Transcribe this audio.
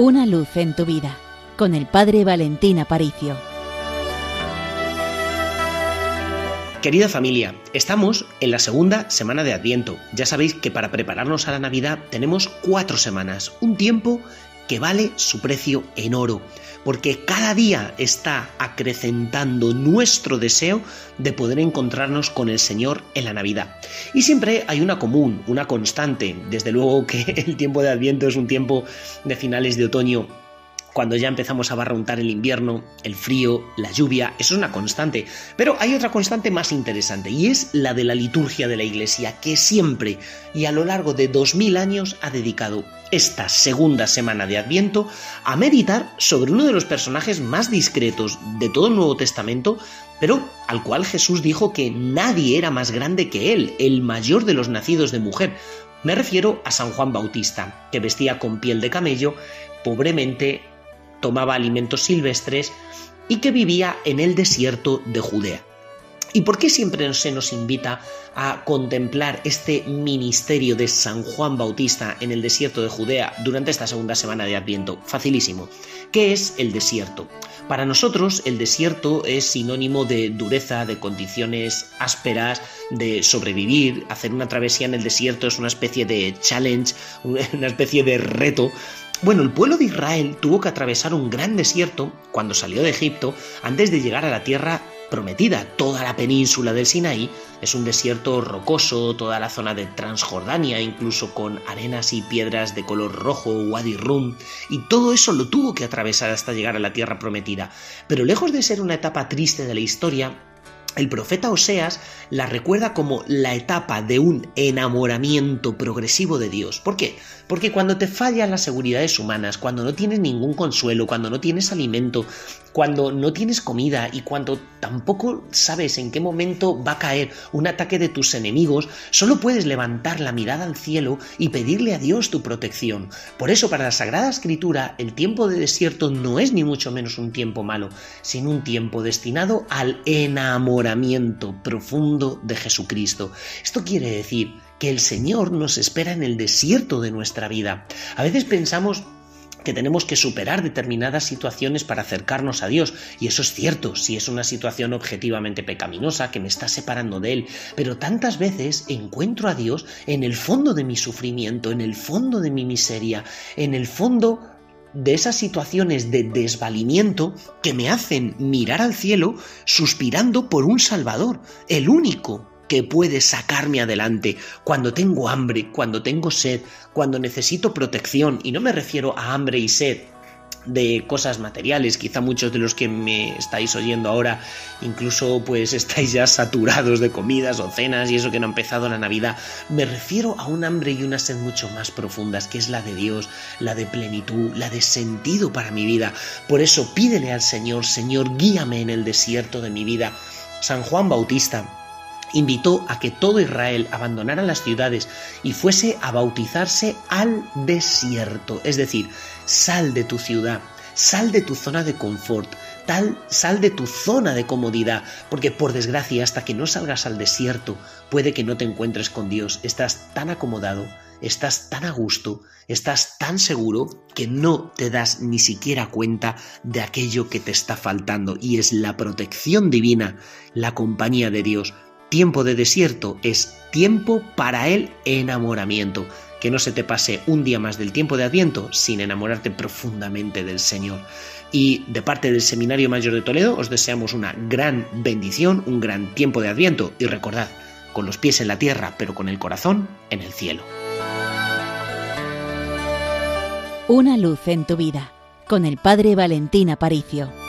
Una luz en tu vida con el Padre Valentín Aparicio. Querida familia, estamos en la segunda semana de Adviento. Ya sabéis que para prepararnos a la Navidad tenemos cuatro semanas, un tiempo que vale su precio en oro, porque cada día está acrecentando nuestro deseo de poder encontrarnos con el Señor en la Navidad. Y siempre hay una común, una constante. Desde luego que el tiempo de Adviento es un tiempo de finales de otoño cuando ya empezamos a barruntar el invierno, el frío, la lluvia, eso es una constante. Pero hay otra constante más interesante y es la de la liturgia de la Iglesia, que siempre y a lo largo de dos mil años ha dedicado esta segunda semana de Adviento a meditar sobre uno de los personajes más discretos de todo el Nuevo Testamento, pero al cual Jesús dijo que nadie era más grande que él, el mayor de los nacidos de mujer. Me refiero a San Juan Bautista, que vestía con piel de camello, pobremente tomaba alimentos silvestres y que vivía en el desierto de Judea. ¿Y por qué siempre se nos invita a contemplar este ministerio de San Juan Bautista en el desierto de Judea durante esta segunda semana de Adviento? Facilísimo. ¿Qué es el desierto? Para nosotros el desierto es sinónimo de dureza, de condiciones ásperas, de sobrevivir. Hacer una travesía en el desierto es una especie de challenge, una especie de reto bueno, el pueblo de Israel tuvo que atravesar un gran desierto cuando salió de Egipto antes de llegar a la tierra prometida. Toda la península del Sinaí es un desierto rocoso, toda la zona de Transjordania, incluso con arenas y piedras de color rojo, Wadi Rum, y todo eso lo tuvo que atravesar hasta llegar a la tierra prometida. Pero lejos de ser una etapa triste de la historia, el profeta Oseas la recuerda como la etapa de un enamoramiento progresivo de Dios. ¿Por qué? Porque cuando te fallan las seguridades humanas, cuando no tienes ningún consuelo, cuando no tienes alimento, cuando no tienes comida y cuando tampoco sabes en qué momento va a caer un ataque de tus enemigos, solo puedes levantar la mirada al cielo y pedirle a Dios tu protección. Por eso para la Sagrada Escritura el tiempo de desierto no es ni mucho menos un tiempo malo, sino un tiempo destinado al enamoramiento profundo de Jesucristo. Esto quiere decir que el Señor nos espera en el desierto de nuestra vida. A veces pensamos que tenemos que superar determinadas situaciones para acercarnos a Dios. Y eso es cierto, si es una situación objetivamente pecaminosa que me está separando de Él. Pero tantas veces encuentro a Dios en el fondo de mi sufrimiento, en el fondo de mi miseria, en el fondo de esas situaciones de desvalimiento que me hacen mirar al cielo suspirando por un Salvador, el único que puede sacarme adelante cuando tengo hambre, cuando tengo sed, cuando necesito protección. Y no me refiero a hambre y sed de cosas materiales, quizá muchos de los que me estáis oyendo ahora incluso pues estáis ya saturados de comidas o cenas y eso que no ha empezado la Navidad, me refiero a un hambre y una sed mucho más profundas, que es la de Dios, la de plenitud, la de sentido para mi vida. Por eso pídele al Señor, Señor, guíame en el desierto de mi vida. San Juan Bautista, invitó a que todo Israel abandonara las ciudades y fuese a bautizarse al desierto. Es decir, sal de tu ciudad, sal de tu zona de confort, sal de tu zona de comodidad, porque por desgracia hasta que no salgas al desierto puede que no te encuentres con Dios. Estás tan acomodado, estás tan a gusto, estás tan seguro que no te das ni siquiera cuenta de aquello que te está faltando y es la protección divina, la compañía de Dios Tiempo de desierto es tiempo para el enamoramiento. Que no se te pase un día más del tiempo de Adviento sin enamorarte profundamente del Señor. Y de parte del Seminario Mayor de Toledo os deseamos una gran bendición, un gran tiempo de Adviento y recordad, con los pies en la tierra pero con el corazón en el cielo. Una luz en tu vida con el Padre Valentín Aparicio.